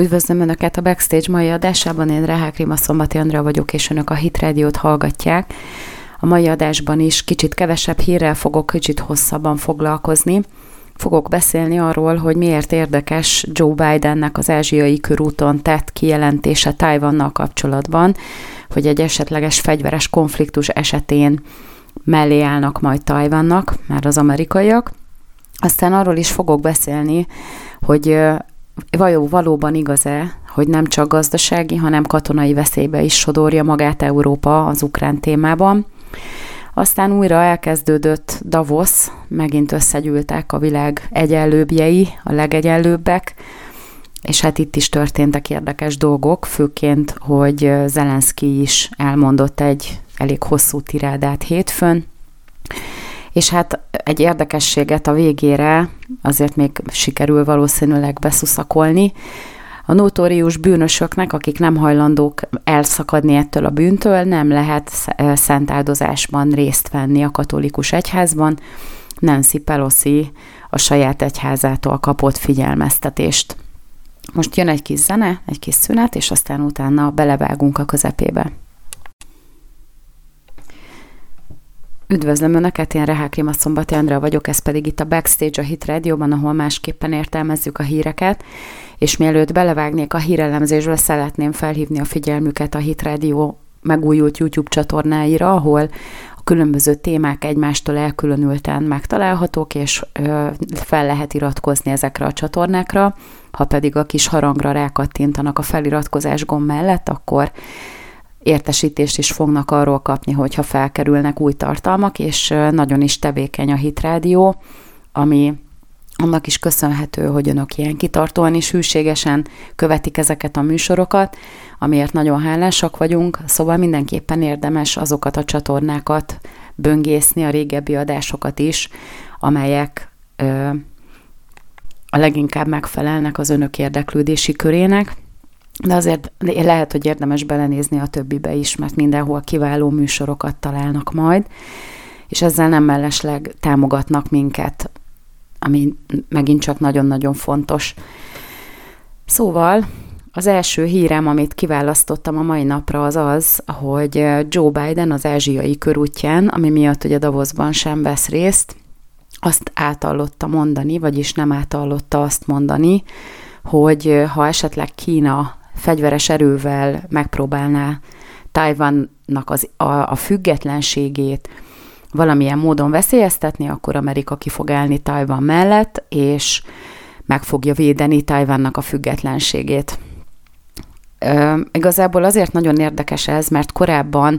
Üdvözlöm Önöket a Backstage mai adásában, én Rehák Rima Szombati Andrea vagyok, és Önök a Hit Radio-t hallgatják. A mai adásban is kicsit kevesebb hírrel fogok kicsit hosszabban foglalkozni. Fogok beszélni arról, hogy miért érdekes Joe Bidennek az ázsiai körúton tett kijelentése Tajvannal kapcsolatban, hogy egy esetleges fegyveres konfliktus esetén mellé állnak majd Tajvannak, már az amerikaiak. Aztán arról is fogok beszélni, hogy vajon valóban igaz-e, hogy nem csak gazdasági, hanem katonai veszélybe is sodorja magát Európa az ukrán témában. Aztán újra elkezdődött Davos, megint összegyűltek a világ egyenlőbbjei, a legegyenlőbbek, és hát itt is történtek érdekes dolgok, főként, hogy Zelenszky is elmondott egy elég hosszú tirádát hétfőn, és hát egy érdekességet a végére azért még sikerül valószínűleg beszuszakolni. A notórius bűnösöknek, akik nem hajlandók elszakadni ettől a bűntől, nem lehet szentáldozásban részt venni a katolikus egyházban. Nancy Pelosi a saját egyházától kapott figyelmeztetést. Most jön egy kis zene, egy kis szünet, és aztán utána belevágunk a közepébe. Üdvözlöm Önöket, én Rehák Rima Szombati Andrea vagyok, ez pedig itt a Backstage a Hit Radio-ban, ahol másképpen értelmezzük a híreket, és mielőtt belevágnék a hírelemzésből, szeretném felhívni a figyelmüket a Hit Radio megújult YouTube csatornáira, ahol a különböző témák egymástól elkülönülten megtalálhatók, és fel lehet iratkozni ezekre a csatornákra. Ha pedig a kis harangra rákattintanak a feliratkozás gomb mellett, akkor értesítést is fognak arról kapni, hogyha felkerülnek új tartalmak, és nagyon is tevékeny a Hitrádió, ami annak is köszönhető, hogy önök ilyen kitartóan és hűségesen követik ezeket a műsorokat, amiért nagyon hálásak vagyunk, szóval mindenképpen érdemes azokat a csatornákat böngészni, a régebbi adásokat is, amelyek ö, a leginkább megfelelnek az önök érdeklődési körének, de azért lehet, hogy érdemes belenézni a többibe is, mert mindenhol kiváló műsorokat találnak majd, és ezzel nem mellesleg támogatnak minket, ami megint csak nagyon-nagyon fontos. Szóval az első hírem, amit kiválasztottam a mai napra, az az, hogy Joe Biden az ázsiai körútján, ami miatt ugye Davosban sem vesz részt, azt átallotta mondani, vagyis nem átallotta azt mondani, hogy ha esetleg Kína fegyveres erővel megpróbálná Tajvannak az, a, a függetlenségét valamilyen módon veszélyeztetni, akkor Amerika ki fog állni Tajvan mellett, és meg fogja védeni Tajvannak a függetlenségét. Ö, igazából azért nagyon érdekes ez, mert korábban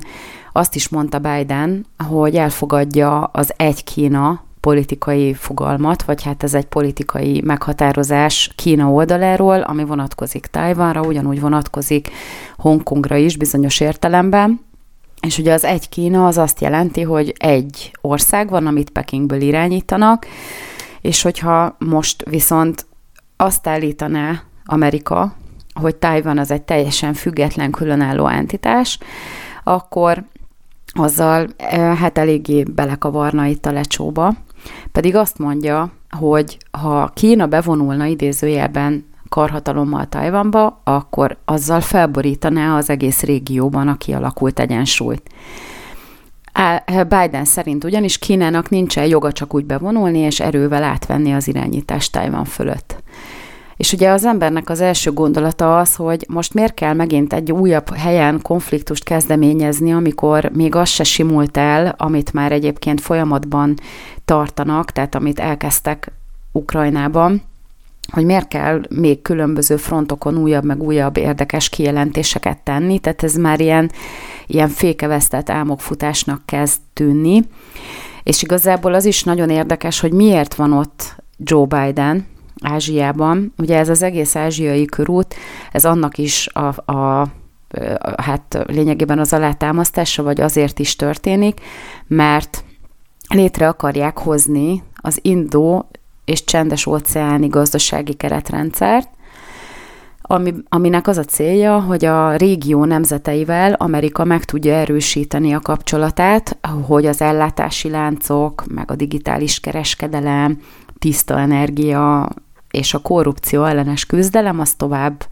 azt is mondta Biden, hogy elfogadja az egy Kína politikai fogalmat, vagy hát ez egy politikai meghatározás Kína oldaláról, ami vonatkozik Tajvanra, ugyanúgy vonatkozik Hongkongra is bizonyos értelemben. És ugye az egy Kína az azt jelenti, hogy egy ország van, amit Pekingből irányítanak, és hogyha most viszont azt állítaná Amerika, hogy Tajvan az egy teljesen független, különálló entitás, akkor azzal eh, hát eléggé belekavarna itt a lecsóba, pedig azt mondja, hogy ha Kína bevonulna idézőjelben karhatalommal Tajvanba, akkor azzal felborítaná az egész régióban a kialakult egyensúlyt. Biden szerint ugyanis Kínának nincsen joga csak úgy bevonulni és erővel átvenni az irányítást Tajvan fölött. És ugye az embernek az első gondolata az, hogy most miért kell megint egy újabb helyen konfliktust kezdeményezni, amikor még az se simult el, amit már egyébként folyamatban tartanak, tehát amit elkezdtek Ukrajnában, hogy miért kell még különböző frontokon újabb meg újabb érdekes kijelentéseket tenni, tehát ez már ilyen, ilyen fékevesztett álmokfutásnak kezd tűnni. És igazából az is nagyon érdekes, hogy miért van ott Joe Biden, Ázsiában. Ugye ez az egész ázsiai körút, ez annak is a, a hát lényegében az alátámasztása, vagy azért is történik, mert létre akarják hozni az Indó és csendes óceáni gazdasági keretrendszert, ami, aminek az a célja, hogy a régió nemzeteivel Amerika meg tudja erősíteni a kapcsolatát, hogy az ellátási láncok, meg a digitális kereskedelem, tiszta energia és a korrupció ellenes küzdelem az tovább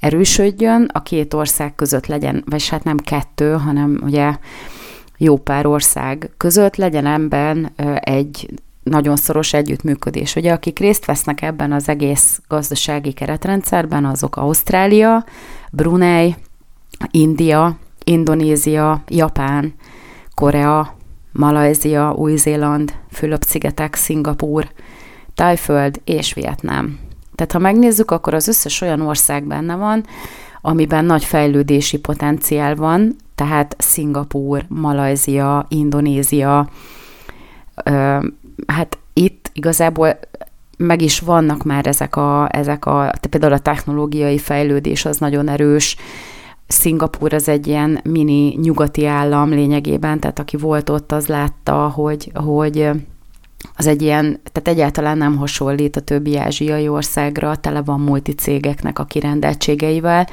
erősödjön, a két ország között legyen, vagy hát nem kettő, hanem ugye jó pár ország között legyen ebben egy nagyon szoros együttműködés. Ugye akik részt vesznek ebben az egész gazdasági keretrendszerben, azok Ausztrália, Brunei, India, Indonézia, Japán, Korea, Malajzia, Új-Zéland, Fülöp-szigetek, Szingapúr, Tájföld és Vietnám. Tehát ha megnézzük, akkor az összes olyan ország benne van, amiben nagy fejlődési potenciál van, tehát Szingapúr, Malajzia, Indonézia, hát itt igazából meg is vannak már ezek a, ezek a például a technológiai fejlődés az nagyon erős, Szingapúr az egy ilyen mini nyugati állam lényegében, tehát aki volt ott, az látta, hogy, hogy az egy ilyen, tehát egyáltalán nem hasonlít a többi ázsiai országra, tele van multicégeknek a kirendeltségeivel,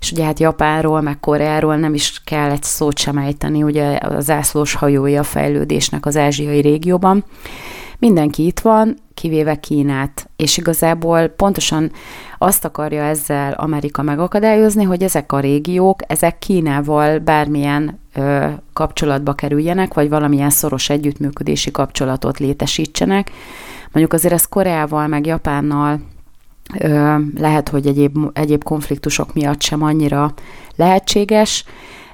és ugye hát Japánról, meg Koreáról nem is kell egy szót sem ejteni, ugye az zászlós hajója a fejlődésnek az ázsiai régióban. Mindenki itt van, kivéve Kínát, és igazából pontosan azt akarja ezzel Amerika megakadályozni, hogy ezek a régiók, ezek Kínával bármilyen kapcsolatba kerüljenek, vagy valamilyen szoros együttműködési kapcsolatot létesítsenek. Mondjuk azért ez Koreával, meg Japánnal lehet, hogy egyéb, egyéb konfliktusok miatt sem annyira lehetséges,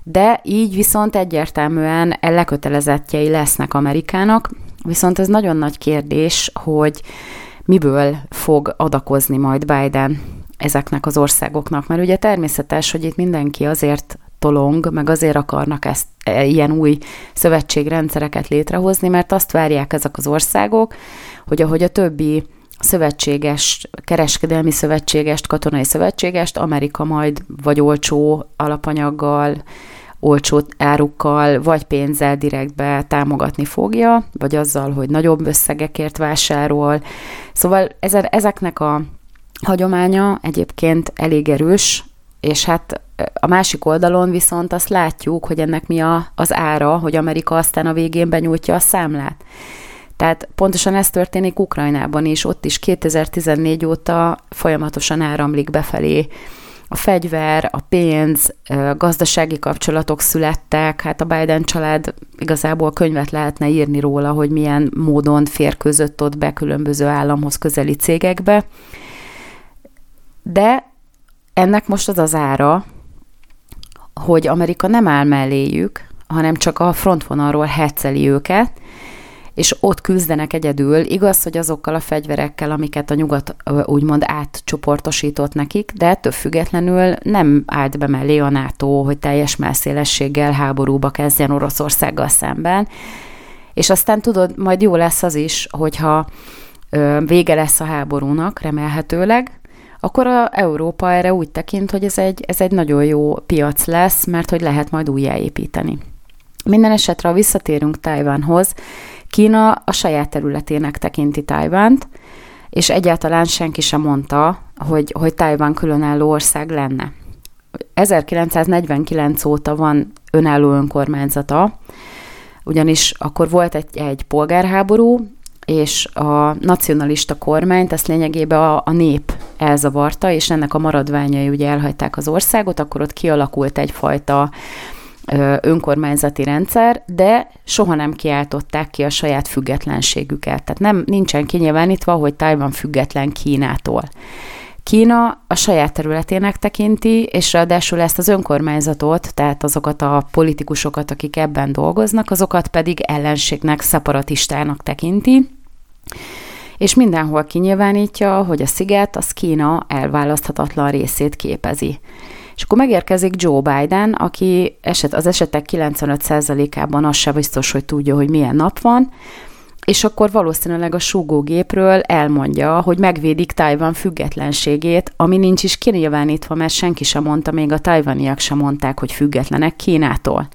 de így viszont egyértelműen lekötelezettjei lesznek Amerikának, viszont ez nagyon nagy kérdés, hogy miből fog adakozni majd Biden ezeknek az országoknak, mert ugye természetes, hogy itt mindenki azért tolong, meg azért akarnak ezt e, ilyen új szövetségrendszereket létrehozni, mert azt várják ezek az országok, hogy ahogy a többi szövetséges, kereskedelmi szövetségest, katonai szövetségest, Amerika majd vagy olcsó alapanyaggal, olcsó árukkal, vagy pénzzel direktbe támogatni fogja, vagy azzal, hogy nagyobb összegekért vásárol. Szóval ezeknek a hagyománya egyébként elég erős, és hát a másik oldalon viszont azt látjuk, hogy ennek mi a, az ára, hogy Amerika aztán a végén benyújtja a számlát. Tehát pontosan ez történik Ukrajnában is, ott is 2014 óta folyamatosan áramlik befelé a fegyver, a pénz, gazdasági kapcsolatok születtek, hát a Biden család igazából könyvet lehetne írni róla, hogy milyen módon férkőzött ott be különböző államhoz közeli cégekbe. De ennek most az az ára, hogy Amerika nem áll melléjük, hanem csak a frontvonalról hetszeli őket, és ott küzdenek egyedül. Igaz, hogy azokkal a fegyverekkel, amiket a nyugat úgymond átcsoportosított nekik, de ettől függetlenül nem állt be mellé a NATO, hogy teljes melszélességgel háborúba kezdjen Oroszországgal szemben. És aztán tudod, majd jó lesz az is, hogyha vége lesz a háborúnak, remélhetőleg, akkor a Európa erre úgy tekint, hogy ez egy, ez egy nagyon jó piac lesz, mert hogy lehet majd újjáépíteni. Minden esetre, ha visszatérünk Tajvánhoz, Kína a saját területének tekinti Tajvánt, és egyáltalán senki sem mondta, hogy, hogy Tajván különálló ország lenne. 1949 óta van önálló önkormányzata, ugyanis akkor volt egy, egy polgárháború, és a nacionalista kormányt ezt lényegében a, a nép elzavarta, és ennek a maradványai ugye elhagyták az országot, akkor ott kialakult egyfajta önkormányzati rendszer, de soha nem kiáltották ki a saját függetlenségüket. Tehát nem, nincsen kinyilvánítva, hogy Tajvan független Kínától. Kína a saját területének tekinti, és ráadásul ezt az önkormányzatot, tehát azokat a politikusokat, akik ebben dolgoznak, azokat pedig ellenségnek, szeparatistának tekinti, és mindenhol kinyilvánítja, hogy a sziget az Kína elválaszthatatlan részét képezi. És akkor megérkezik Joe Biden, aki eset, az esetek 95%-ában az se biztos, hogy tudja, hogy milyen nap van, és akkor valószínűleg a súgógépről elmondja, hogy megvédik Tajvan függetlenségét, ami nincs is kinyilvánítva, mert senki sem mondta, még a tajvaniak sem mondták, hogy függetlenek Kínától.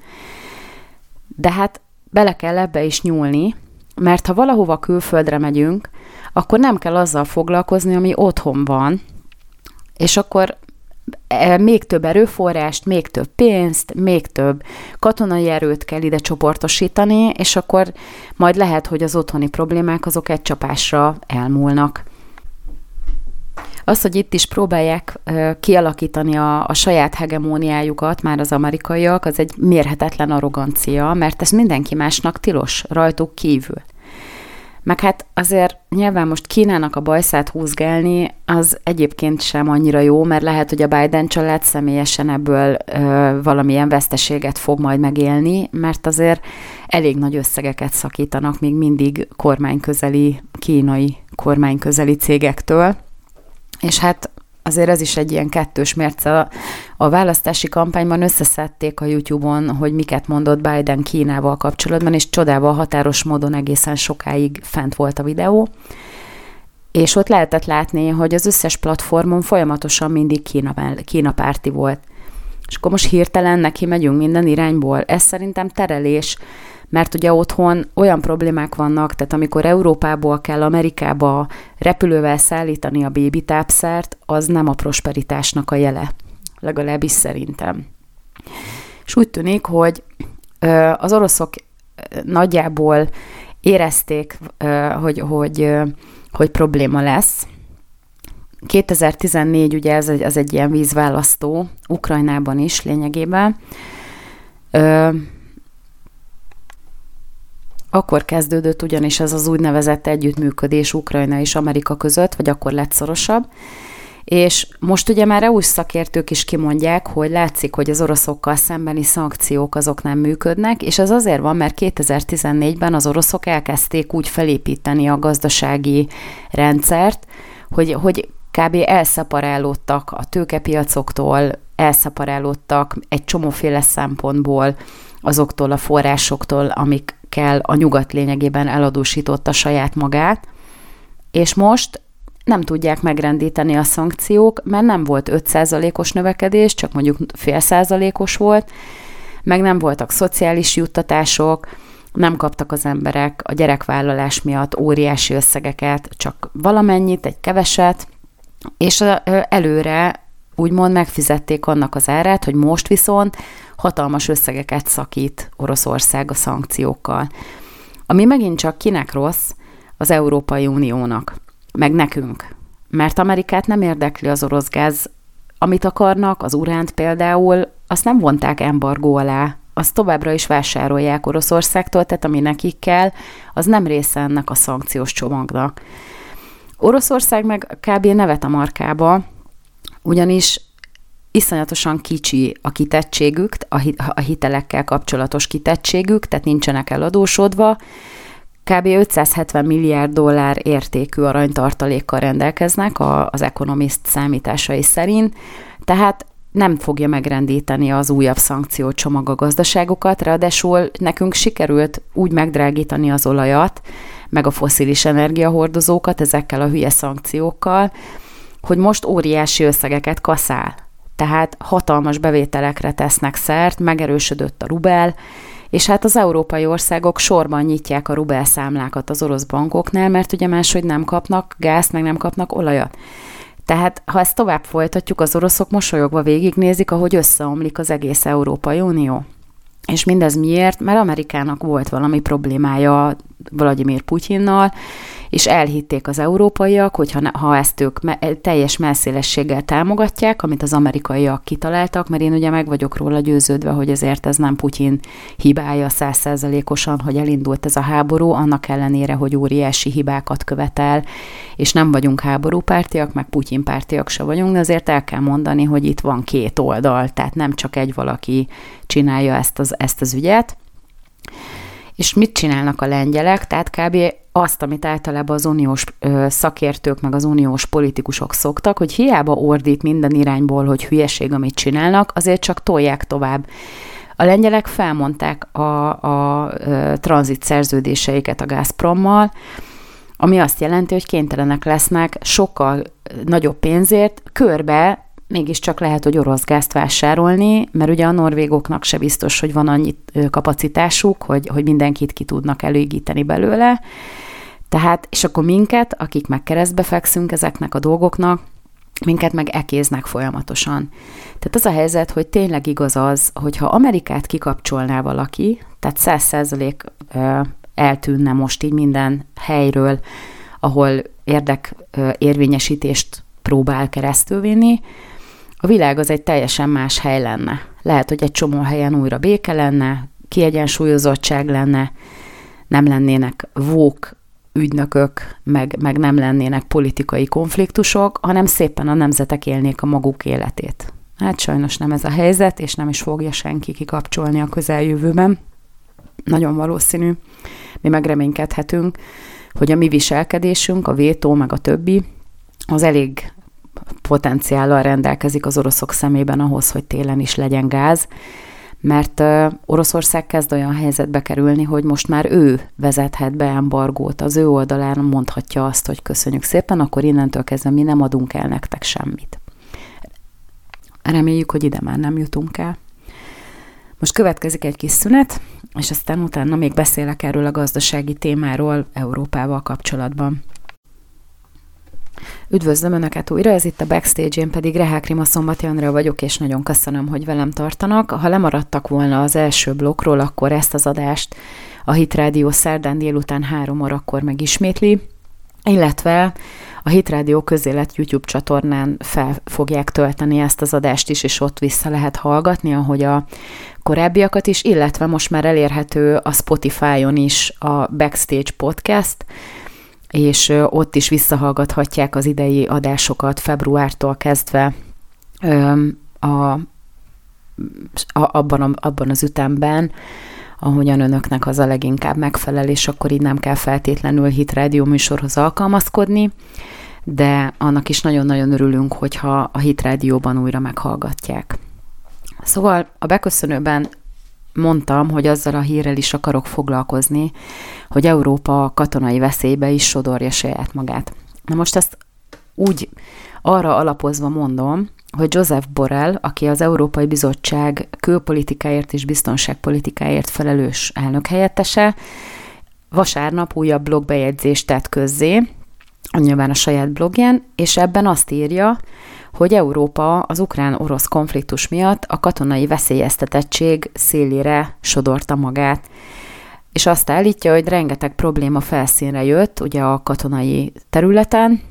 De hát bele kell ebbe is nyúlni, mert ha valahova külföldre megyünk, akkor nem kell azzal foglalkozni, ami otthon van, és akkor még több erőforrást, még több pénzt, még több katonai erőt kell ide csoportosítani, és akkor majd lehet, hogy az otthoni problémák azok egy csapásra elmúlnak. Az, hogy itt is próbálják kialakítani a, a saját hegemóniájukat, már az amerikaiak, az egy mérhetetlen arrogancia, mert ez mindenki másnak tilos, rajtuk kívül. Meg hát azért nyilván most Kínának a bajszát húzgálni, az egyébként sem annyira jó, mert lehet, hogy a Biden család személyesen ebből ö, valamilyen veszteséget fog majd megélni, mert azért elég nagy összegeket szakítanak még mindig kormányközeli, kínai kormányközeli cégektől. És hát azért ez is egy ilyen kettős mérce. A választási kampányban összeszedték a YouTube-on, hogy miket mondott Biden Kínával kapcsolatban, és csodával határos módon egészen sokáig fent volt a videó. És ott lehetett látni, hogy az összes platformon folyamatosan mindig Kína, Kína párti volt. És akkor most hirtelen neki megyünk minden irányból. Ez szerintem terelés, mert ugye otthon olyan problémák vannak, tehát amikor Európából kell Amerikába repülővel szállítani a bébitápszert, az nem a prosperitásnak a jele. Legalábbis szerintem. És úgy tűnik, hogy az oroszok nagyjából érezték, hogy, hogy, hogy probléma lesz. 2014 ugye ez egy, az egy ilyen vízválasztó, Ukrajnában is lényegében. Akkor kezdődött ugyanis ez az úgynevezett együttműködés Ukrajna és Amerika között, vagy akkor lett szorosabb. És most ugye már EU-s szakértők is kimondják, hogy látszik, hogy az oroszokkal szembeni szankciók azok nem működnek, és ez azért van, mert 2014-ben az oroszok elkezdték úgy felépíteni a gazdasági rendszert, hogy, hogy kb. elszaparálódtak a tőkepiacoktól, elszaparálódtak egy csomóféle szempontból azoktól a forrásoktól, amik kell a nyugat lényegében eladósította saját magát, és most nem tudják megrendíteni a szankciók, mert nem volt 5%-os növekedés, csak mondjuk fél százalékos volt, meg nem voltak szociális juttatások, nem kaptak az emberek a gyerekvállalás miatt óriási összegeket, csak valamennyit, egy keveset, és előre úgymond megfizették annak az árát, hogy most viszont hatalmas összegeket szakít Oroszország a szankciókkal. Ami megint csak kinek rossz, az Európai Uniónak, meg nekünk. Mert Amerikát nem érdekli az orosz gáz, amit akarnak, az uránt például, azt nem vonták embargó alá, azt továbbra is vásárolják Oroszországtól, tehát ami nekik kell, az nem része ennek a szankciós csomagnak. Oroszország meg kb. nevet a markába, ugyanis iszonyatosan kicsi a kitettségük, a hitelekkel kapcsolatos kitettségük, tehát nincsenek eladósodva, kb. 570 milliárd dollár értékű aranytartalékkal rendelkeznek az Economist számításai szerint, tehát nem fogja megrendíteni az újabb szankciócsomag a gazdaságokat, ráadásul nekünk sikerült úgy megdrágítani az olajat, meg a foszilis energiahordozókat ezekkel a hülye szankciókkal, hogy most óriási összegeket kaszál. Tehát hatalmas bevételekre tesznek szert, megerősödött a rubel, és hát az európai országok sorban nyitják a rubel számlákat az orosz bankoknál, mert ugye máshogy nem kapnak gázt, meg nem kapnak olajat. Tehát, ha ezt tovább folytatjuk, az oroszok mosolyogva végignézik, ahogy összeomlik az egész Európai Unió. És mindez miért? Mert Amerikának volt valami problémája Vladimir Putyinnal, és elhitték az európaiak, hogy ha, ha ezt ők me- teljes melszélességgel támogatják, amit az amerikaiak kitaláltak, mert én ugye meg vagyok róla győződve, hogy ezért ez nem Putyin hibája százszerzelékosan, hogy elindult ez a háború, annak ellenére, hogy óriási hibákat követel, és nem vagyunk háborúpártiak, meg Putyin pártiak se vagyunk, de azért el kell mondani, hogy itt van két oldal, tehát nem csak egy valaki csinálja ezt az, ezt az ügyet. És mit csinálnak a lengyelek? Tehát kb azt, amit általában az uniós szakértők meg az uniós politikusok szoktak, hogy hiába ordít minden irányból, hogy hülyeség, amit csinálnak, azért csak tolják tovább. A lengyelek felmondták a, a, a tranzit szerződéseiket a Gazprommal, ami azt jelenti, hogy kénytelenek lesznek sokkal nagyobb pénzért körbe mégiscsak lehet, hogy orosz gázt vásárolni, mert ugye a norvégoknak se biztos, hogy van annyi kapacitásuk, hogy, hogy mindenkit ki tudnak elégíteni belőle. Tehát, és akkor minket, akik meg keresztbe fekszünk ezeknek a dolgoknak, minket meg ekéznek folyamatosan. Tehát az a helyzet, hogy tényleg igaz az, hogyha Amerikát kikapcsolná valaki, tehát száz százalék eltűnne most így minden helyről, ahol érdek érvényesítést próbál keresztülvinni, a világ az egy teljesen más hely lenne. Lehet, hogy egy csomó helyen újra béke lenne, kiegyensúlyozottság lenne, nem lennének vók, ügynökök, meg, meg nem lennének politikai konfliktusok, hanem szépen a nemzetek élnék a maguk életét. Hát sajnos nem ez a helyzet, és nem is fogja senki kikapcsolni a közeljövőben. Nagyon valószínű, mi megreménykedhetünk, hogy a mi viselkedésünk, a vétó, meg a többi, az elég potenciállal rendelkezik az oroszok szemében ahhoz, hogy télen is legyen gáz, mert Oroszország kezd olyan helyzetbe kerülni, hogy most már ő vezethet be embargót, az ő oldalán mondhatja azt, hogy köszönjük szépen, akkor innentől kezdve mi nem adunk el nektek semmit. Reméljük, hogy ide már nem jutunk el. Most következik egy kis szünet, és aztán utána még beszélek erről a gazdasági témáról Európával kapcsolatban. Üdvözlöm Önöket újra, ez itt a Backstage, én pedig Rehák Rima Szombati Andrea vagyok, és nagyon köszönöm, hogy velem tartanak. Ha lemaradtak volna az első blokkról, akkor ezt az adást a Hit Rádió szerdán délután három órakor megismétli, illetve a Hit Rádió közélet YouTube csatornán fel fogják tölteni ezt az adást is, és ott vissza lehet hallgatni, ahogy a korábbiakat is, illetve most már elérhető a Spotify-on is a Backstage Podcast, és ott is visszahallgathatják az idei adásokat februártól kezdve a, a, abban, a, abban az ütemben, ahogyan önöknek az a leginkább megfelel, és akkor így nem kell feltétlenül hit rádió műsorhoz alkalmazkodni, de annak is nagyon-nagyon örülünk, hogyha a hit rádióban újra meghallgatják. Szóval a beköszönőben mondtam, hogy azzal a hírrel is akarok foglalkozni, hogy Európa katonai veszélybe is sodorja saját magát. Na most ezt úgy arra alapozva mondom, hogy Joseph Borrell, aki az Európai Bizottság külpolitikáért és biztonságpolitikáért felelős elnökhelyettese, vasárnap újabb blogbejegyzést tett közzé, nyilván a saját blogján, és ebben azt írja, hogy Európa az ukrán-orosz konfliktus miatt a katonai veszélyeztetettség szélére sodorta magát. És azt állítja, hogy rengeteg probléma felszínre jött ugye a katonai területen,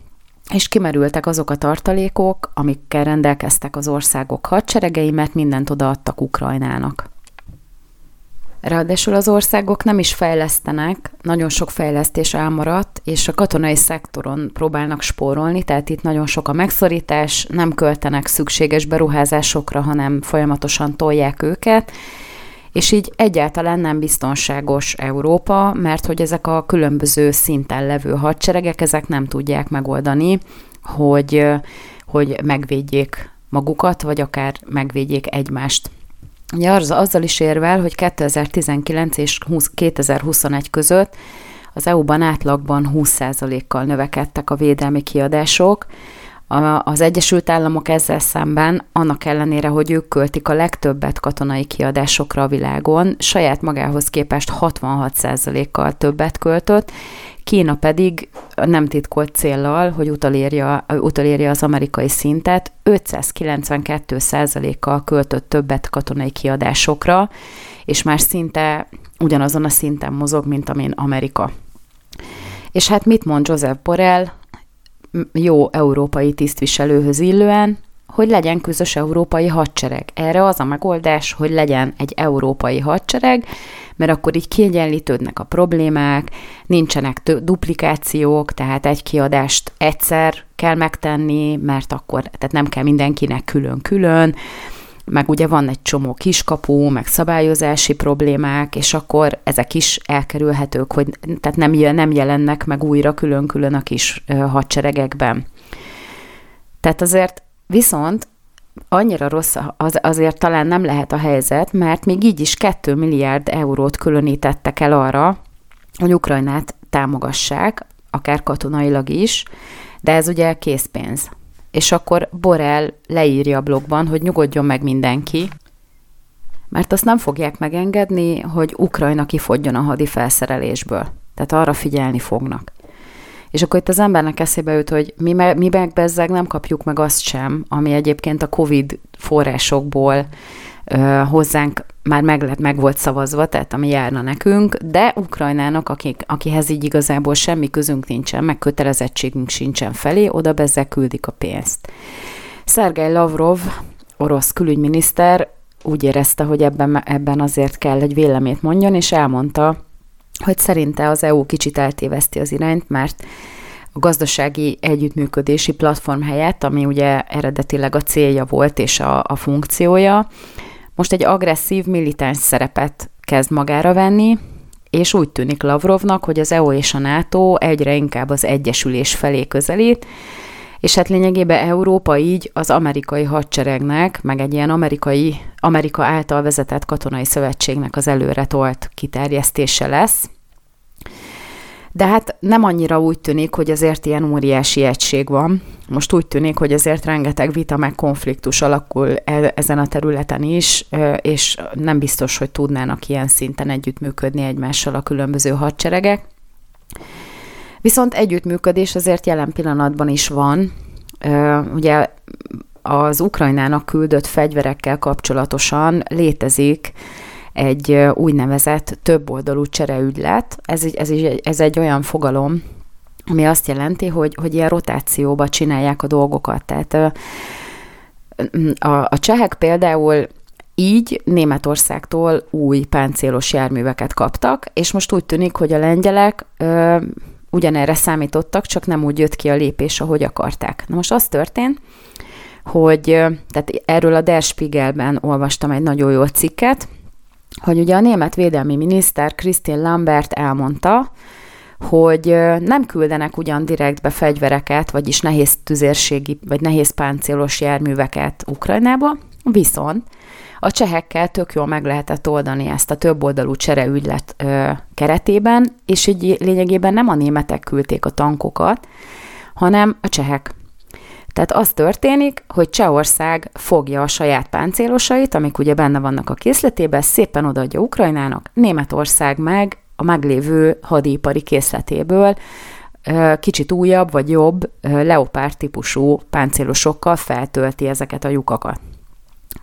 és kimerültek azok a tartalékok, amikkel rendelkeztek az országok hadseregei, mert mindent odaadtak Ukrajnának. Ráadásul az országok nem is fejlesztenek, nagyon sok fejlesztés elmaradt, és a katonai szektoron próbálnak spórolni, tehát itt nagyon sok a megszorítás, nem költenek szükséges beruházásokra, hanem folyamatosan tolják őket, és így egyáltalán nem biztonságos Európa, mert hogy ezek a különböző szinten levő hadseregek, ezek nem tudják megoldani, hogy, hogy megvédjék magukat, vagy akár megvédjék egymást. Ugye az, azzal is érvel, hogy 2019 és 20, 2021 között az EU-ban átlagban 20%-kal növekedtek a védelmi kiadások, az Egyesült Államok ezzel szemben, annak ellenére, hogy ők költik a legtöbbet katonai kiadásokra a világon, saját magához képest 66%-kal többet költött, Kína pedig nem titkolt céllal, hogy utolérje, utolérje az amerikai szintet, 592%-kal költött többet katonai kiadásokra, és már szinte ugyanazon a szinten mozog, mint amin Amerika. És hát mit mond Joseph Borrell, jó európai tisztviselőhöz illően, hogy legyen közös európai hadsereg. Erre az a megoldás, hogy legyen egy európai hadsereg, mert akkor így kiegyenlítődnek a problémák, nincsenek tő, duplikációk, tehát egy kiadást egyszer kell megtenni, mert akkor tehát nem kell mindenkinek külön-külön, meg ugye van egy csomó kiskapu, meg szabályozási problémák, és akkor ezek is elkerülhetők, hogy tehát nem, nem jelennek meg újra külön-külön a kis hadseregekben. Tehát azért viszont annyira rossz az, azért talán nem lehet a helyzet, mert még így is 2 milliárd eurót különítettek el arra, hogy Ukrajnát támogassák, akár katonailag is, de ez ugye készpénz. És akkor Borel leírja a blogban, hogy nyugodjon meg mindenki, mert azt nem fogják megengedni, hogy Ukrajna kifogjon a hadi felszerelésből. Tehát arra figyelni fognak. És akkor itt az embernek eszébe jut, hogy mi, me, mi meg bezzeg nem kapjuk meg azt sem, ami egyébként a COVID forrásokból hozzánk már meg, lett, meg volt szavazva, tehát ami járna nekünk, de Ukrajnának, akik, akihez így igazából semmi közünk nincsen, meg kötelezettségünk sincsen felé, oda bezzel küldik a pénzt. Szergej Lavrov, orosz külügyminiszter úgy érezte, hogy ebben, ebben azért kell egy véleményt mondjon, és elmondta, hogy szerinte az EU kicsit eltéveszti az irányt, mert a gazdasági együttműködési platform helyett, ami ugye eredetileg a célja volt és a, a funkciója, most egy agresszív militáns szerepet kezd magára venni, és úgy tűnik Lavrovnak, hogy az EU és a NATO egyre inkább az egyesülés felé közelít, és hát lényegében Európa így az amerikai hadseregnek, meg egy ilyen amerikai, Amerika által vezetett katonai szövetségnek az előre tolt kiterjesztése lesz. De hát nem annyira úgy tűnik, hogy azért ilyen óriási egység van. Most úgy tűnik, hogy azért rengeteg vita meg konfliktus alakul e- ezen a területen is, és nem biztos, hogy tudnának ilyen szinten együttműködni egymással a különböző hadseregek. Viszont együttműködés azért jelen pillanatban is van. Ugye az Ukrajnának küldött fegyverekkel kapcsolatosan létezik egy úgynevezett többoldalú csereügylet. Ez, ez, ez egy olyan fogalom, ami azt jelenti, hogy, hogy ilyen rotációba csinálják a dolgokat. Tehát a, a csehek például így Németországtól új páncélos járműveket kaptak, és most úgy tűnik, hogy a lengyelek ö, ugyanerre számítottak, csak nem úgy jött ki a lépés, ahogy akarták. Na most az történt, hogy tehát erről a Der Spiegelben olvastam egy nagyon jó cikket, hogy ugye a német védelmi miniszter Christine Lambert elmondta, hogy nem küldenek ugyan direktbe fegyvereket, vagyis nehéz tüzérségi, vagy nehéz páncélos járműveket Ukrajnába, viszont a csehekkel tök jól meg lehetett oldani ezt a többoldalú csereügylet ö, keretében, és így lényegében nem a németek küldték a tankokat, hanem a csehek. Tehát az történik, hogy Csehország fogja a saját páncélosait, amik ugye benne vannak a készletében, szépen odaadja Ukrajnának, Németország meg a meglévő hadipari készletéből kicsit újabb vagy jobb leopárd típusú páncélosokkal feltölti ezeket a lyukakat.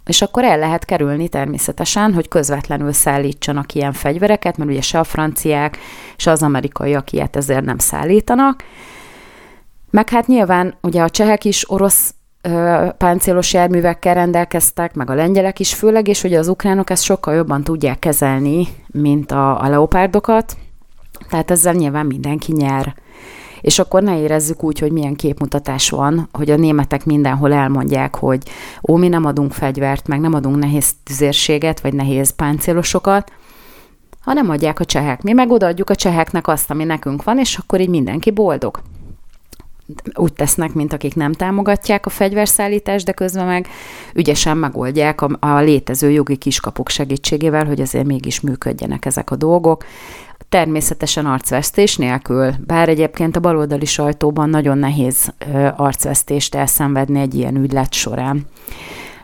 És akkor el lehet kerülni természetesen, hogy közvetlenül szállítsanak ilyen fegyvereket, mert ugye se a franciák, se az amerikaiak ilyet ezért nem szállítanak. Meg hát nyilván ugye a csehek is orosz ö, páncélos járművekkel rendelkeztek, meg a lengyelek is főleg, és ugye az ukránok ezt sokkal jobban tudják kezelni, mint a, a leopárdokat, tehát ezzel nyilván mindenki nyer és akkor ne érezzük úgy, hogy milyen képmutatás van, hogy a németek mindenhol elmondják, hogy ó, mi nem adunk fegyvert, meg nem adunk nehéz tüzérséget, vagy nehéz páncélosokat, hanem adják a csehek. Mi meg odaadjuk a cseheknek azt, ami nekünk van, és akkor így mindenki boldog. Úgy tesznek, mint akik nem támogatják a fegyverszállítást, de közben meg ügyesen megoldják a, a létező jogi kiskapuk segítségével, hogy azért mégis működjenek ezek a dolgok természetesen arcvesztés nélkül, bár egyébként a baloldali sajtóban nagyon nehéz arcvesztést elszenvedni egy ilyen ügylet során.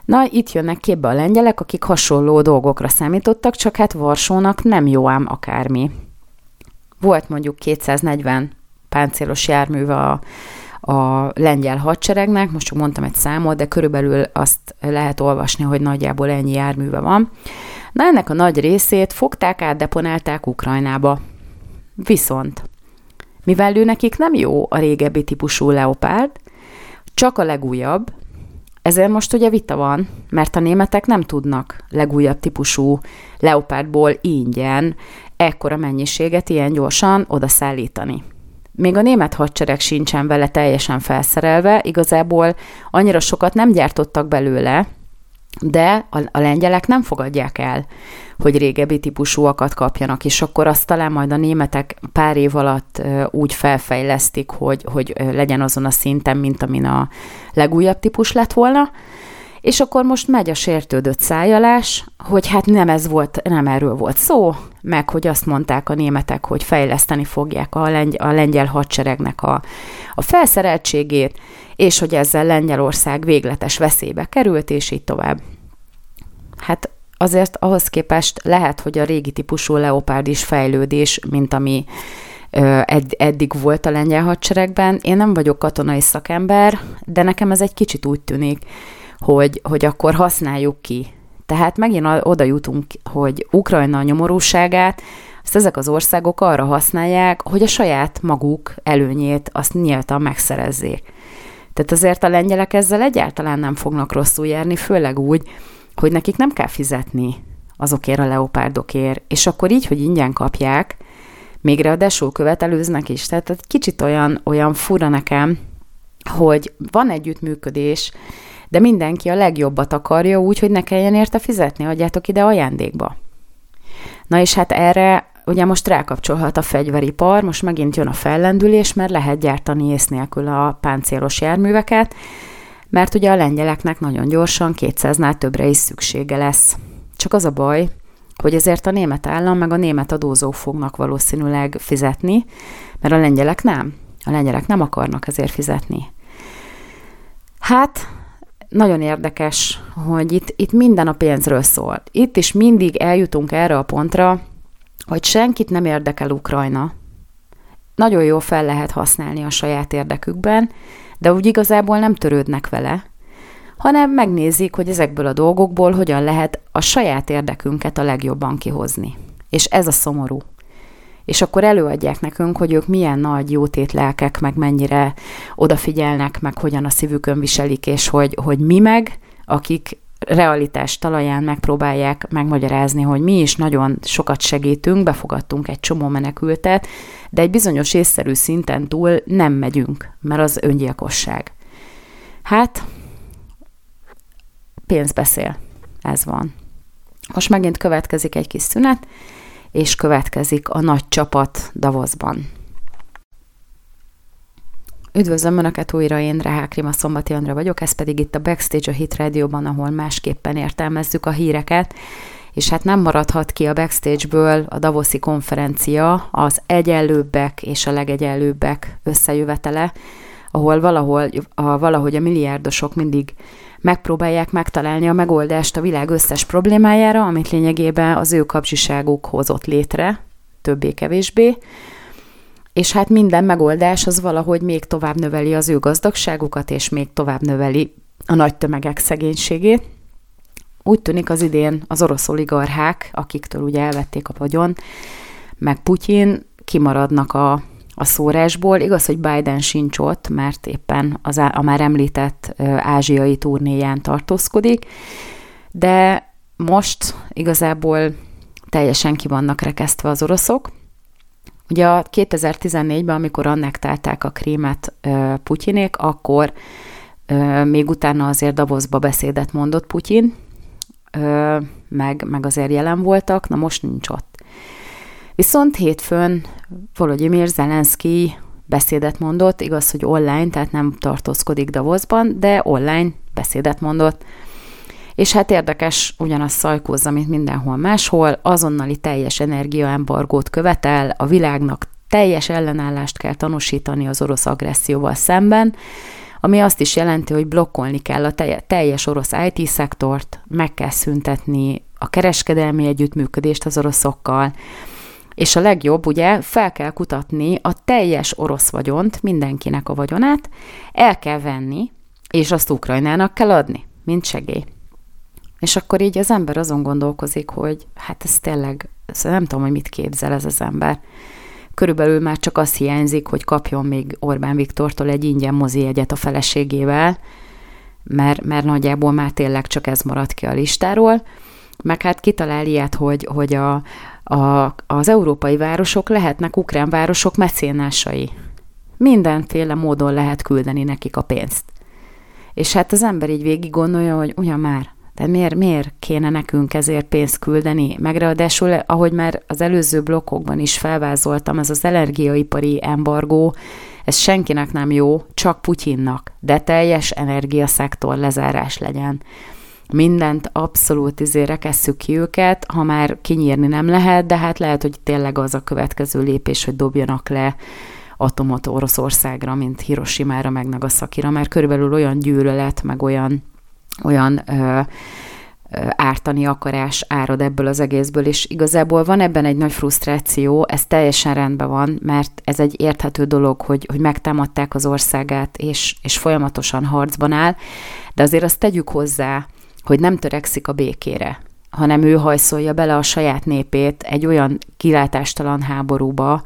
Na, itt jönnek képbe a lengyelek, akik hasonló dolgokra számítottak, csak hát Varsónak nem jó ám akármi. Volt mondjuk 240 páncélos járműve a, a lengyel hadseregnek, most csak mondtam egy számot, de körülbelül azt lehet olvasni, hogy nagyjából ennyi járműve van. Na ennek a nagy részét fogták, átdeponálták Ukrajnába. Viszont, mivel ő nekik nem jó a régebbi típusú leopárd, csak a legújabb, ezért most ugye vita van, mert a németek nem tudnak legújabb típusú leopárdból ingyen ekkora mennyiséget ilyen gyorsan oda szállítani. Még a német hadsereg sincsen vele teljesen felszerelve, igazából annyira sokat nem gyártottak belőle, de a, a lengyelek nem fogadják el, hogy régebbi típusúakat kapjanak, és akkor azt talán majd a németek pár év alatt úgy felfejlesztik, hogy, hogy legyen azon a szinten, mint amin a legújabb típus lett volna, és akkor most megy a sértődött szájalás, hogy hát nem ez volt, nem erről volt szó, meg hogy azt mondták a németek, hogy fejleszteni fogják a, lengy- a lengyel hadseregnek a, a felszereltségét, és hogy ezzel Lengyelország végletes veszélybe került, és így tovább. Hát azért ahhoz képest lehet, hogy a régi típusú leopárd is fejlődés, mint ami edd- eddig volt a lengyel hadseregben. Én nem vagyok katonai szakember, de nekem ez egy kicsit úgy tűnik, hogy, hogy akkor használjuk ki Tehát megint oda jutunk, hogy Ukrajna nyomorúságát, ezt ezek az országok arra használják, hogy a saját maguk előnyét azt nyíltan megszerezzék. Tehát azért a lengyelek ezzel egyáltalán nem fognak rosszul járni, főleg úgy, hogy nekik nem kell fizetni azokért a leopárdokért, és akkor így, hogy ingyen kapják, még ráadásul követelőznek is. Tehát egy kicsit olyan, olyan fura nekem, hogy van együttműködés, de mindenki a legjobbat akarja úgy, hogy ne kelljen érte fizetni, adjátok ide ajándékba. Na és hát erre ugye most rákapcsolhat a fegyveripar, most megint jön a fellendülés, mert lehet gyártani ész nélkül a páncélos járműveket, mert ugye a lengyeleknek nagyon gyorsan 200-nál többre is szüksége lesz. Csak az a baj, hogy ezért a német állam meg a német adózók fognak valószínűleg fizetni, mert a lengyelek nem. A lengyelek nem akarnak ezért fizetni. Hát, nagyon érdekes, hogy itt, itt minden a pénzről szól. Itt is mindig eljutunk erre a pontra, hogy senkit nem érdekel Ukrajna. Nagyon jól fel lehet használni a saját érdekükben, de úgy igazából nem törődnek vele, hanem megnézik, hogy ezekből a dolgokból hogyan lehet a saját érdekünket a legjobban kihozni. És ez a szomorú. És akkor előadják nekünk, hogy ők milyen nagy jótét lelkek, meg mennyire odafigyelnek, meg hogyan a szívükön viselik, és hogy, hogy mi meg, akik realitás talaján megpróbálják megmagyarázni, hogy mi is nagyon sokat segítünk, befogadtunk egy csomó menekültet, de egy bizonyos észszerű szinten túl nem megyünk, mert az öngyilkosság. Hát, pénz beszél. Ez van. Most megint következik egy kis szünet, és következik a nagy csapat Davosban. Üdvözlöm Önöket újra, én Rehák Rima Szombati Andra vagyok, ez pedig itt a Backstage a Hit Radio-ban, ahol másképpen értelmezzük a híreket, és hát nem maradhat ki a Backstage-ből a Davoszi konferencia, az egyenlőbbek és a legegyenlőbbek összejövetele, ahol valahol, a, valahogy a milliárdosok mindig megpróbálják megtalálni a megoldást a világ összes problémájára, amit lényegében az ő kapcsiságuk hozott létre, többé-kevésbé, és hát minden megoldás az valahogy még tovább növeli az ő gazdagságukat, és még tovább növeli a nagy tömegek szegénységét. Úgy tűnik az idén az orosz oligarchák, akiktől ugye elvették a vagyon, meg Putyin kimaradnak a, a szórásból. Igaz, hogy Biden sincs ott, mert éppen az a már említett ázsiai turnéján tartózkodik, de most igazából teljesen ki vannak rekesztve az oroszok, Ugye a 2014-ben, amikor annektálták a krímet Putyinék, akkor még utána azért Davosba beszédet mondott Putyin, meg, meg azért jelen voltak, na most nincs ott. Viszont hétfőn Volodymyr Zelenszky beszédet mondott, igaz, hogy online, tehát nem tartózkodik Davosban, de online beszédet mondott. És hát érdekes, ugyanaz szajkózza, mint mindenhol máshol, azonnali teljes energiaembargót követel, a világnak teljes ellenállást kell tanúsítani az orosz agresszióval szemben, ami azt is jelenti, hogy blokkolni kell a teljes orosz IT-szektort, meg kell szüntetni a kereskedelmi együttműködést az oroszokkal, és a legjobb, ugye, fel kell kutatni a teljes orosz vagyont, mindenkinek a vagyonát, el kell venni, és azt Ukrajnának kell adni, mint segély. És akkor így az ember azon gondolkozik, hogy hát ez tényleg, nem tudom, hogy mit képzel ez az ember. Körülbelül már csak az hiányzik, hogy kapjon még Orbán Viktortól egy ingyen mozi egyet a feleségével, mert, mert nagyjából már tényleg csak ez maradt ki a listáról. Meg hát kitalál ilyet, hogy, hogy a, a, az európai városok lehetnek ukrán városok mecénásai. Mindenféle módon lehet küldeni nekik a pénzt. És hát az ember így végig gondolja, hogy ugyan már, de miért, miért kéne nekünk ezért pénzt küldeni? Meg ráadásul, ahogy már az előző blokkokban is felvázoltam, ez az energiaipari embargó, ez senkinek nem jó, csak Putyinnak, de teljes energiaszektor lezárás legyen. Mindent abszolút izé rekesszük ki őket, ha már kinyírni nem lehet, de hát lehet, hogy tényleg az a következő lépés, hogy dobjanak le atomot Oroszországra, mint Hiroshima-ra, meg Nagasaki-ra, mert körülbelül olyan gyűlölet, meg olyan olyan ö, ártani akarás árad ebből az egészből, és igazából van ebben egy nagy frusztráció, ez teljesen rendben van, mert ez egy érthető dolog, hogy, hogy megtámadták az országát, és, és folyamatosan harcban áll, de azért azt tegyük hozzá, hogy nem törekszik a békére, hanem ő hajszolja bele a saját népét egy olyan kilátástalan háborúba,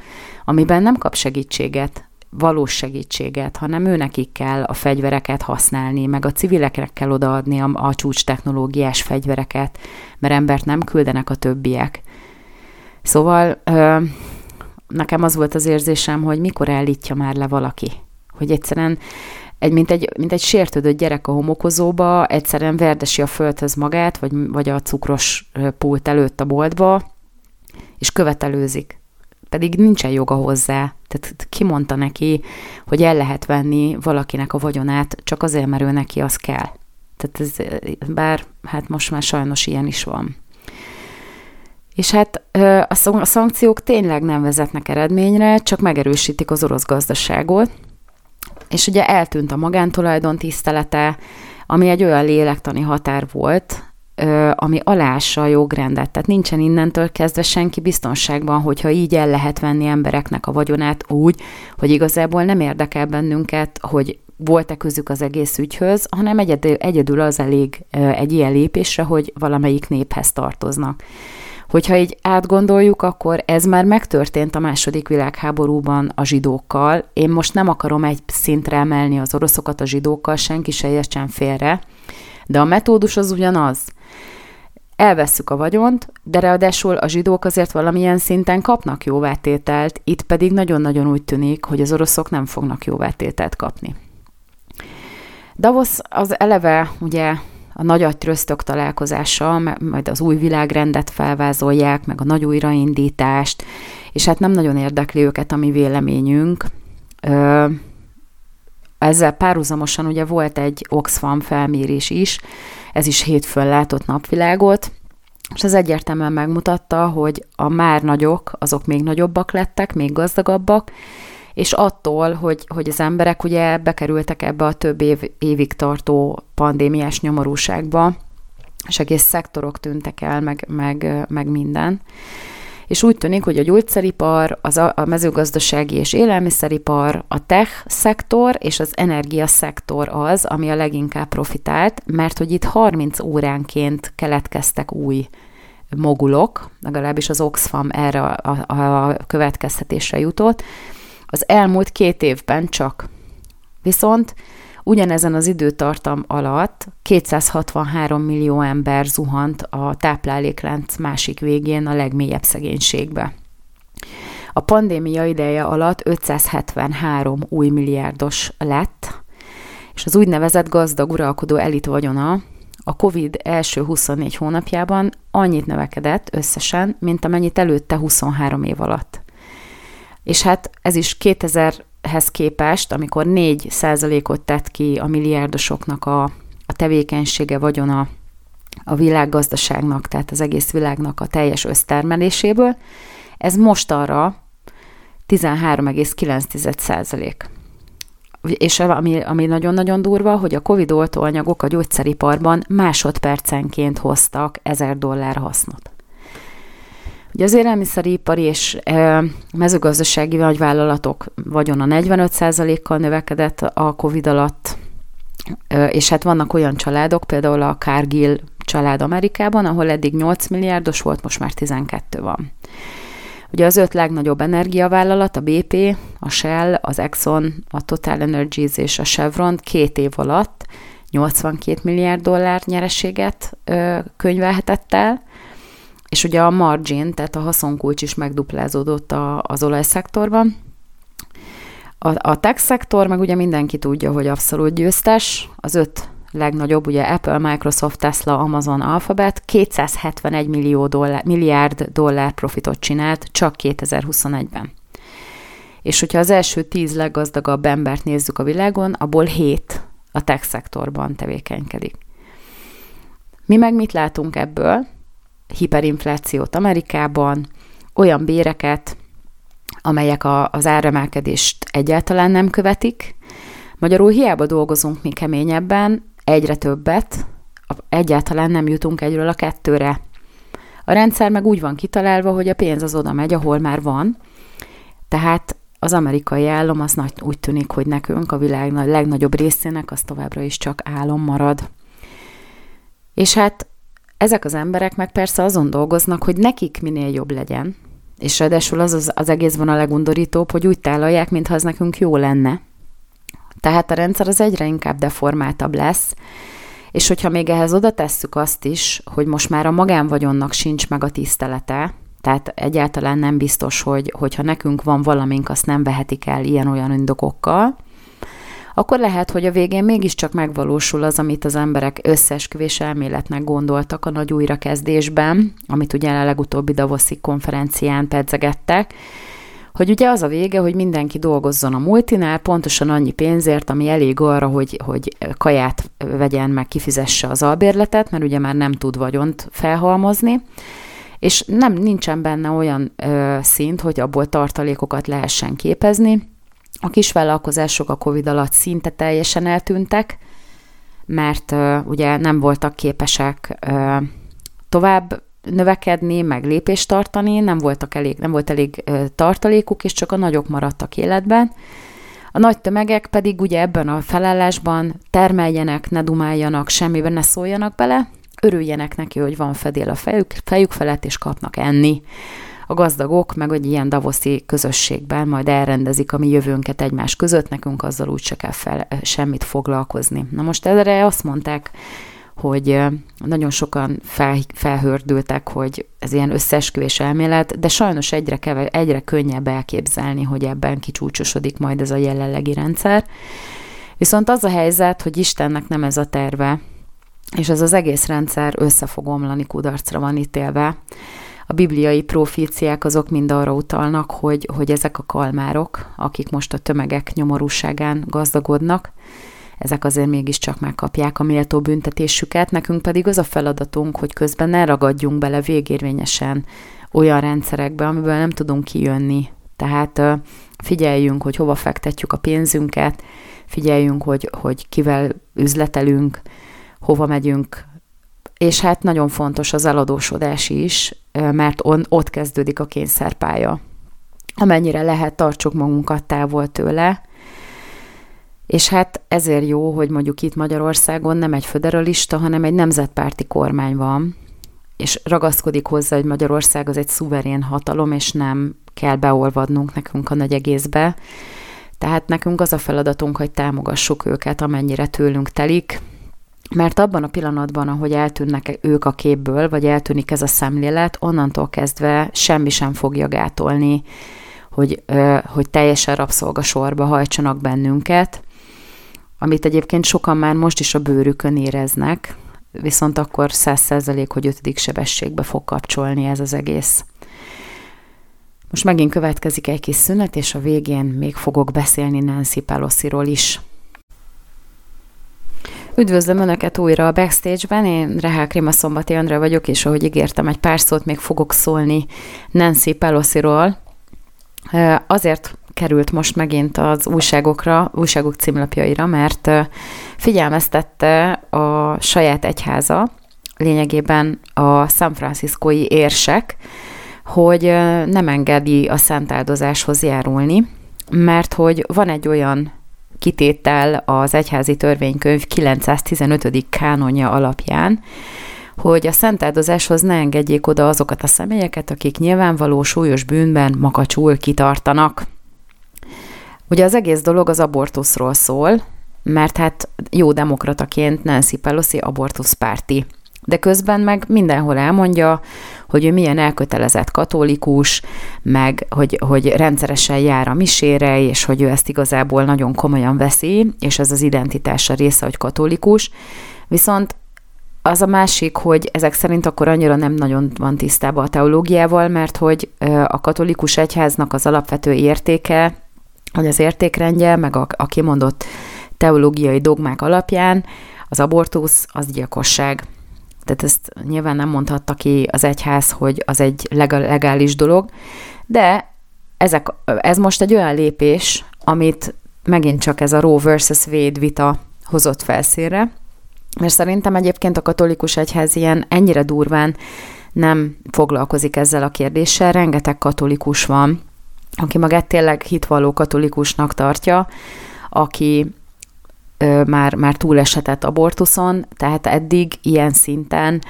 amiben nem kap segítséget, valós segítséget, hanem ő nekik kell a fegyvereket használni, meg a civileknek kell odaadni a, a csúcs technológiás fegyvereket, mert embert nem küldenek a többiek. Szóval ö, nekem az volt az érzésem, hogy mikor állítja már le valaki. Hogy egyszerűen egy, mint, egy, mint egy sértődött gyerek a homokozóba, egyszerűen verdesi a földhöz magát, vagy, vagy a cukros pult előtt a boltba, és követelőzik. Pedig nincsen joga hozzá. Tehát ki mondta neki, hogy el lehet venni valakinek a vagyonát, csak azért, mert ő neki az kell. Tehát ez, bár hát most már sajnos ilyen is van. És hát a szankciók tényleg nem vezetnek eredményre, csak megerősítik az orosz gazdaságot, és ugye eltűnt a magántulajdon tisztelete, ami egy olyan lélektani határ volt, ami alássa a jogrendet. Tehát nincsen innentől kezdve senki biztonságban, hogyha így el lehet venni embereknek a vagyonát úgy, hogy igazából nem érdekel bennünket, hogy volt-e közük az egész ügyhöz, hanem egyedül, egyedül az elég egy ilyen lépésre, hogy valamelyik néphez tartoznak. Hogyha így átgondoljuk, akkor ez már megtörtént a második világháborúban a zsidókkal. Én most nem akarom egy szintre emelni az oroszokat a zsidókkal, senki se értsen félre, de a metódus az ugyanaz. Elvesszük a vagyont, de ráadásul a zsidók azért valamilyen szinten kapnak jóvátételt, itt pedig nagyon-nagyon úgy tűnik, hogy az oroszok nem fognak jóvátételt kapni. Davos az eleve ugye a nagy agytröztök találkozása, majd az új világrendet felvázolják, meg a nagy újraindítást, és hát nem nagyon érdekli őket a mi véleményünk. Ezzel párhuzamosan ugye volt egy Oxfam felmérés is, ez is hétfőn látott napvilágot, és ez egyértelműen megmutatta, hogy a már nagyok, azok még nagyobbak lettek, még gazdagabbak, és attól, hogy, hogy az emberek ugye bekerültek ebbe a több év, évig tartó pandémiás nyomorúságba, és egész szektorok tűntek el, meg, meg, meg minden. És úgy tűnik, hogy a gyógyszeripar, az a, a mezőgazdasági és élelmiszeripar, a tech szektor és az energia szektor az, ami a leginkább profitált, mert hogy itt 30 óránként keletkeztek új mogulok, legalábbis az Oxfam erre a, a, a következtetésre jutott, az elmúlt két évben csak. Viszont ugyanezen az időtartam alatt 263 millió ember zuhant a tápláléklánc másik végén a legmélyebb szegénységbe. A pandémia ideje alatt 573 új milliárdos lett, és az úgynevezett gazdag uralkodó elit vagyona a COVID első 24 hónapjában annyit növekedett összesen, mint amennyit előtte 23 év alatt. És hát ez is 2000-hez képest, amikor 4 ot tett ki a milliárdosoknak a, a tevékenysége, vagyona a világgazdaságnak, tehát az egész világnak a teljes össztermeléséből, ez most arra 13,9 százalék. És ami, ami nagyon-nagyon durva, hogy a Covid oltóanyagok a gyógyszeriparban másodpercenként hoztak 1000 dollár hasznot. Ugye az élelmiszeripari és mezőgazdasági nagyvállalatok vagyona 45%-kal növekedett a COVID alatt, és hát vannak olyan családok, például a Cargill család Amerikában, ahol eddig 8 milliárdos volt, most már 12 van. Ugye az öt legnagyobb energiavállalat, a BP, a Shell, az Exxon, a Total Energies és a Chevron két év alatt 82 milliárd dollár nyereséget könyvelhetett el, és ugye a margin, tehát a haszonkulcs is megduplázódott a, az olajszektorban. A, a tech szektor, meg ugye mindenki tudja, hogy abszolút győztes, az öt legnagyobb, ugye Apple, Microsoft, Tesla, Amazon, Alphabet 271 millió dollár, milliárd dollár profitot csinált csak 2021-ben. És hogyha az első tíz leggazdagabb embert nézzük a világon, abból hét a tech szektorban tevékenykedik. Mi meg mit látunk ebből? Hiperinflációt Amerikában, olyan béreket, amelyek a, az áremelkedést egyáltalán nem követik. Magyarul hiába dolgozunk mi keményebben, egyre többet, egyáltalán nem jutunk egyről a kettőre. A rendszer meg úgy van kitalálva, hogy a pénz az oda megy, ahol már van, tehát az amerikai állam az nagy, úgy tűnik, hogy nekünk a világ legnagyobb részének az továbbra is csak álom marad. És hát ezek az emberek meg persze azon dolgoznak, hogy nekik minél jobb legyen, és ráadásul az, az, az egészben a legundorítóbb, hogy úgy tálalják, mintha az nekünk jó lenne. Tehát a rendszer az egyre inkább deformáltabb lesz, és hogyha még ehhez oda tesszük azt is, hogy most már a magánvagyonnak sincs meg a tisztelete, tehát egyáltalán nem biztos, hogy hogyha nekünk van valamink, azt nem vehetik el ilyen-olyan indokokkal, akkor lehet, hogy a végén mégiscsak megvalósul az, amit az emberek összesküvés elméletnek gondoltak a nagy újrakezdésben, amit ugye a legutóbbi Davoszi konferencián pedzegettek, hogy ugye az a vége, hogy mindenki dolgozzon a multinál, pontosan annyi pénzért, ami elég arra, hogy, hogy kaját vegyen, meg kifizesse az albérletet, mert ugye már nem tud vagyont felhalmozni, és nem nincsen benne olyan ö, szint, hogy abból tartalékokat lehessen képezni. A kisvállalkozások a COVID alatt szinte teljesen eltűntek, mert ö, ugye nem voltak képesek ö, tovább növekedni, meg lépést tartani, nem, voltak elég, nem volt elég tartalékuk, és csak a nagyok maradtak életben. A nagy tömegek pedig ugye ebben a felállásban termeljenek, ne dumáljanak, semmiben ne szóljanak bele, örüljenek neki, hogy van fedél a fejük, fejük felett, és kapnak enni. A gazdagok meg egy ilyen davoszi közösségben majd elrendezik a mi jövőnket egymás között, nekünk azzal úgy se kell fel, semmit foglalkozni. Na most erre azt mondták hogy nagyon sokan fel, felhördültek, hogy ez ilyen összeesküvés elmélet, de sajnos egyre, keve, egyre könnyebb elképzelni, hogy ebben kicsúcsosodik majd ez a jelenlegi rendszer. Viszont az a helyzet, hogy Istennek nem ez a terve, és ez az egész rendszer össze fog omlani, kudarcra van ítélve. A bibliai proféciák azok mind arra utalnak, hogy, hogy ezek a kalmárok, akik most a tömegek nyomorúságán gazdagodnak, ezek azért mégiscsak megkapják a méltó büntetésüket, nekünk pedig az a feladatunk, hogy közben ne ragadjunk bele végérvényesen olyan rendszerekbe, amiből nem tudunk kijönni. Tehát figyeljünk, hogy hova fektetjük a pénzünket, figyeljünk, hogy, hogy kivel üzletelünk, hova megyünk, és hát nagyon fontos az eladósodás is, mert on, ott kezdődik a kényszerpálya. Amennyire lehet, tartsuk magunkat távol tőle, és hát ezért jó, hogy mondjuk itt Magyarországon nem egy föderalista, hanem egy nemzetpárti kormány van, és ragaszkodik hozzá, hogy Magyarország az egy szuverén hatalom, és nem kell beolvadnunk nekünk a nagy egészbe. Tehát nekünk az a feladatunk, hogy támogassuk őket, amennyire tőlünk telik, mert abban a pillanatban, ahogy eltűnnek ők a képből, vagy eltűnik ez a szemlélet, onnantól kezdve semmi sem fogja gátolni, hogy, hogy teljesen rabszolgasorba hajtsanak bennünket, amit egyébként sokan már most is a bőrükön éreznek, viszont akkor száz százalék, hogy ötödik sebességbe fog kapcsolni ez az egész. Most megint következik egy kis szünet, és a végén még fogok beszélni Nancy Pelosi-ról is. Üdvözlöm Önöket újra a Backstage-ben, én Rehel Krima Szombati Andrá vagyok, és ahogy ígértem, egy pár szót még fogok szólni Nancy Pelosi-ról. Azért került most megint az újságokra, újságok címlapjaira, mert figyelmeztette a saját egyháza, lényegében a San Franciscoi érsek, hogy nem engedi a szentáldozáshoz járulni, mert hogy van egy olyan kitétel az egyházi törvénykönyv 915. kánonja alapján, hogy a szentáldozáshoz ne engedjék oda azokat a személyeket, akik nyilvánvaló súlyos bűnben makacsul kitartanak. Ugye az egész dolog az abortuszról szól, mert hát jó demokrataként Nancy Pelosi abortuszpárti. De közben meg mindenhol elmondja, hogy ő milyen elkötelezett katolikus, meg hogy, hogy rendszeresen jár a misére, és hogy ő ezt igazából nagyon komolyan veszi, és ez az identitása része, hogy katolikus. Viszont az a másik, hogy ezek szerint akkor annyira nem nagyon van tisztában a teológiával, mert hogy a katolikus egyháznak az alapvető értéke hogy az értékrendje, meg a, a kimondott teológiai dogmák alapján az abortusz az gyilkosság. Tehát ezt nyilván nem mondhatta ki az egyház, hogy az egy legális dolog, de ezek, ez most egy olyan lépés, amit megint csak ez a Roe versus Wade vita hozott felszínre, mert szerintem egyébként a katolikus egyház ilyen ennyire durván nem foglalkozik ezzel a kérdéssel, rengeteg katolikus van, aki magát tényleg hitvalló katolikusnak tartja, aki már, már túlesetett abortuszon, tehát eddig ilyen szinten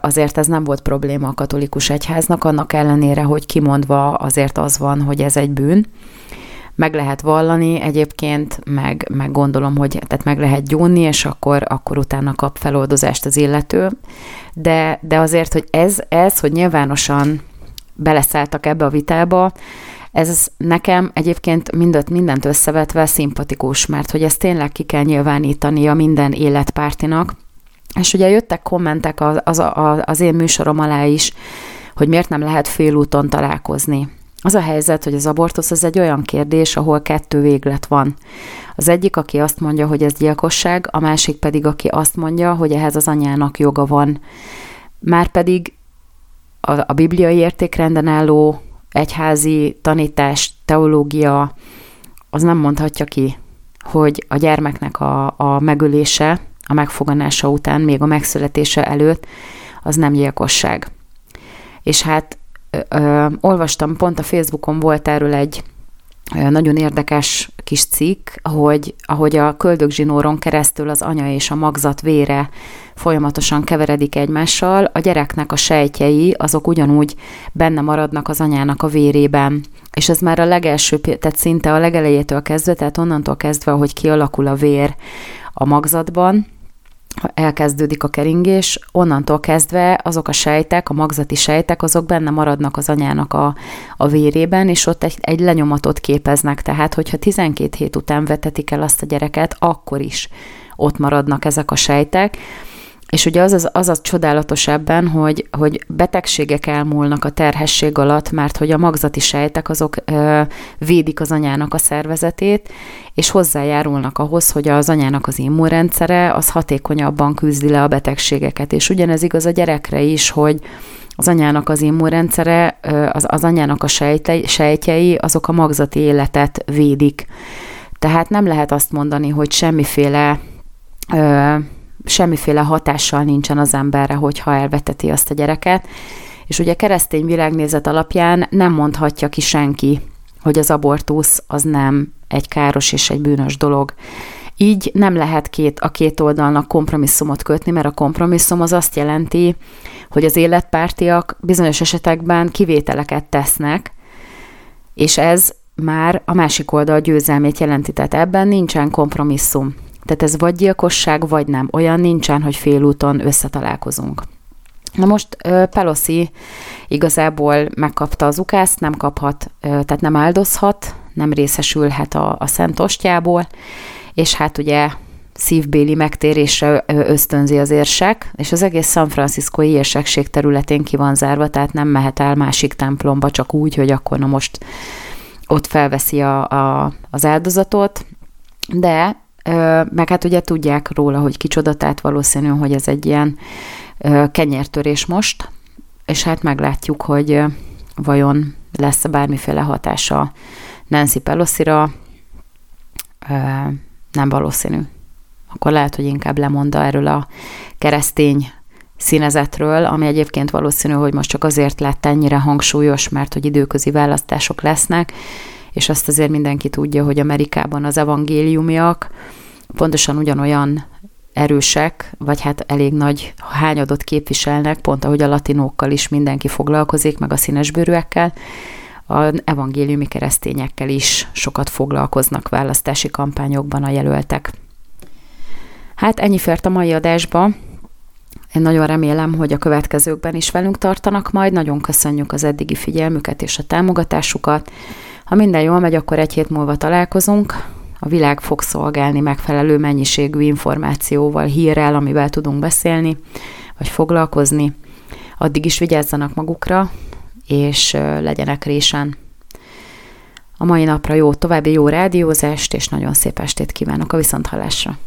azért ez nem volt probléma a katolikus egyháznak, annak ellenére, hogy kimondva azért az van, hogy ez egy bűn. Meg lehet vallani egyébként, meg, meg gondolom, hogy tehát meg lehet gyónni, és akkor, akkor utána kap feloldozást az illető. De, de azért, hogy ez, ez, hogy nyilvánosan beleszálltak ebbe a vitába, ez nekem egyébként mindent, mindent összevetve szimpatikus, mert hogy ezt tényleg ki kell nyilvánítani a minden életpártinak, és ugye jöttek kommentek az, az, az én műsorom alá is, hogy miért nem lehet félúton találkozni. Az a helyzet, hogy az abortusz az egy olyan kérdés, ahol kettő véglet van. Az egyik, aki azt mondja, hogy ez gyilkosság, a másik pedig, aki azt mondja, hogy ehhez az anyának joga van. Márpedig a, a bibliai értékrenden álló egyházi tanítás, teológia, az nem mondhatja ki, hogy a gyermeknek a, a megölése, a megfoganása után, még a megszületése előtt, az nem gyilkosság. És hát ö, ö, olvastam, pont a Facebookon volt erről egy nagyon érdekes kis cikk, hogy ahogy a köldögzsinóron keresztül az anya és a magzat vére folyamatosan keveredik egymással, a gyereknek a sejtjei azok ugyanúgy benne maradnak az anyának a vérében. És ez már a legelső, tehát szinte a legelejétől kezdve, tehát onnantól kezdve, hogy kialakul a vér a magzatban, elkezdődik a keringés, onnantól kezdve azok a sejtek, a magzati sejtek, azok benne maradnak az anyának a, a vérében, és ott egy, egy lenyomatot képeznek. Tehát, hogyha 12 hét után vetetik el azt a gyereket, akkor is ott maradnak ezek a sejtek. És ugye az az, az a csodálatos ebben, hogy, hogy betegségek elmúlnak a terhesség alatt, mert hogy a magzati sejtek azok ö, védik az anyának a szervezetét, és hozzájárulnak ahhoz, hogy az anyának az immunrendszere az hatékonyabban küzdi le a betegségeket. És ugyanez igaz a gyerekre is, hogy az anyának az immunrendszere, az, az anyának a sejtei, sejtjei, azok a magzati életet védik. Tehát nem lehet azt mondani, hogy semmiféle ö, semmiféle hatással nincsen az emberre, hogyha elveteti azt a gyereket. És ugye keresztény világnézet alapján nem mondhatja ki senki, hogy az abortusz az nem egy káros és egy bűnös dolog. Így nem lehet két, a két oldalnak kompromisszumot kötni, mert a kompromisszum az azt jelenti, hogy az életpártiak bizonyos esetekben kivételeket tesznek, és ez már a másik oldal győzelmét jelenti, tehát ebben nincsen kompromisszum. Tehát ez vagy gyilkosság, vagy nem. Olyan nincsen, hogy félúton összetalálkozunk. Na most Pelosi igazából megkapta az ukászt, nem kaphat, tehát nem áldozhat, nem részesülhet a, a szent ostjából, és hát ugye szívbéli megtérésre ösztönzi az érsek, és az egész San Franciscoi érsekség területén ki van zárva, tehát nem mehet el másik templomba csak úgy, hogy akkor na most ott felveszi a, a, az áldozatot, de meg hát ugye tudják róla, hogy kicsoda, tehát valószínű, hogy ez egy ilyen kenyértörés most, és hát meglátjuk, hogy vajon lesz bármiféle hatása Nancy Pelosi-ra, nem valószínű. Akkor lehet, hogy inkább lemonda erről a keresztény színezetről, ami egyébként valószínű, hogy most csak azért lett ennyire hangsúlyos, mert hogy időközi választások lesznek, és azt azért mindenki tudja, hogy Amerikában az evangéliumiak pontosan ugyanolyan erősek, vagy hát elég nagy hányadot képviselnek, pont ahogy a latinókkal is mindenki foglalkozik, meg a színesbőrűekkel, a evangéliumi keresztényekkel is sokat foglalkoznak választási kampányokban a jelöltek. Hát ennyi fért a mai adásba. Én nagyon remélem, hogy a következőkben is velünk tartanak majd. Nagyon köszönjük az eddigi figyelmüket és a támogatásukat. Ha minden jól megy, akkor egy hét múlva találkozunk. A világ fog szolgálni megfelelő mennyiségű információval, hírrel, amivel tudunk beszélni, vagy foglalkozni. Addig is vigyázzanak magukra, és legyenek résen. A mai napra jó, további jó rádiózást, és nagyon szép estét kívánok a viszonthallásra!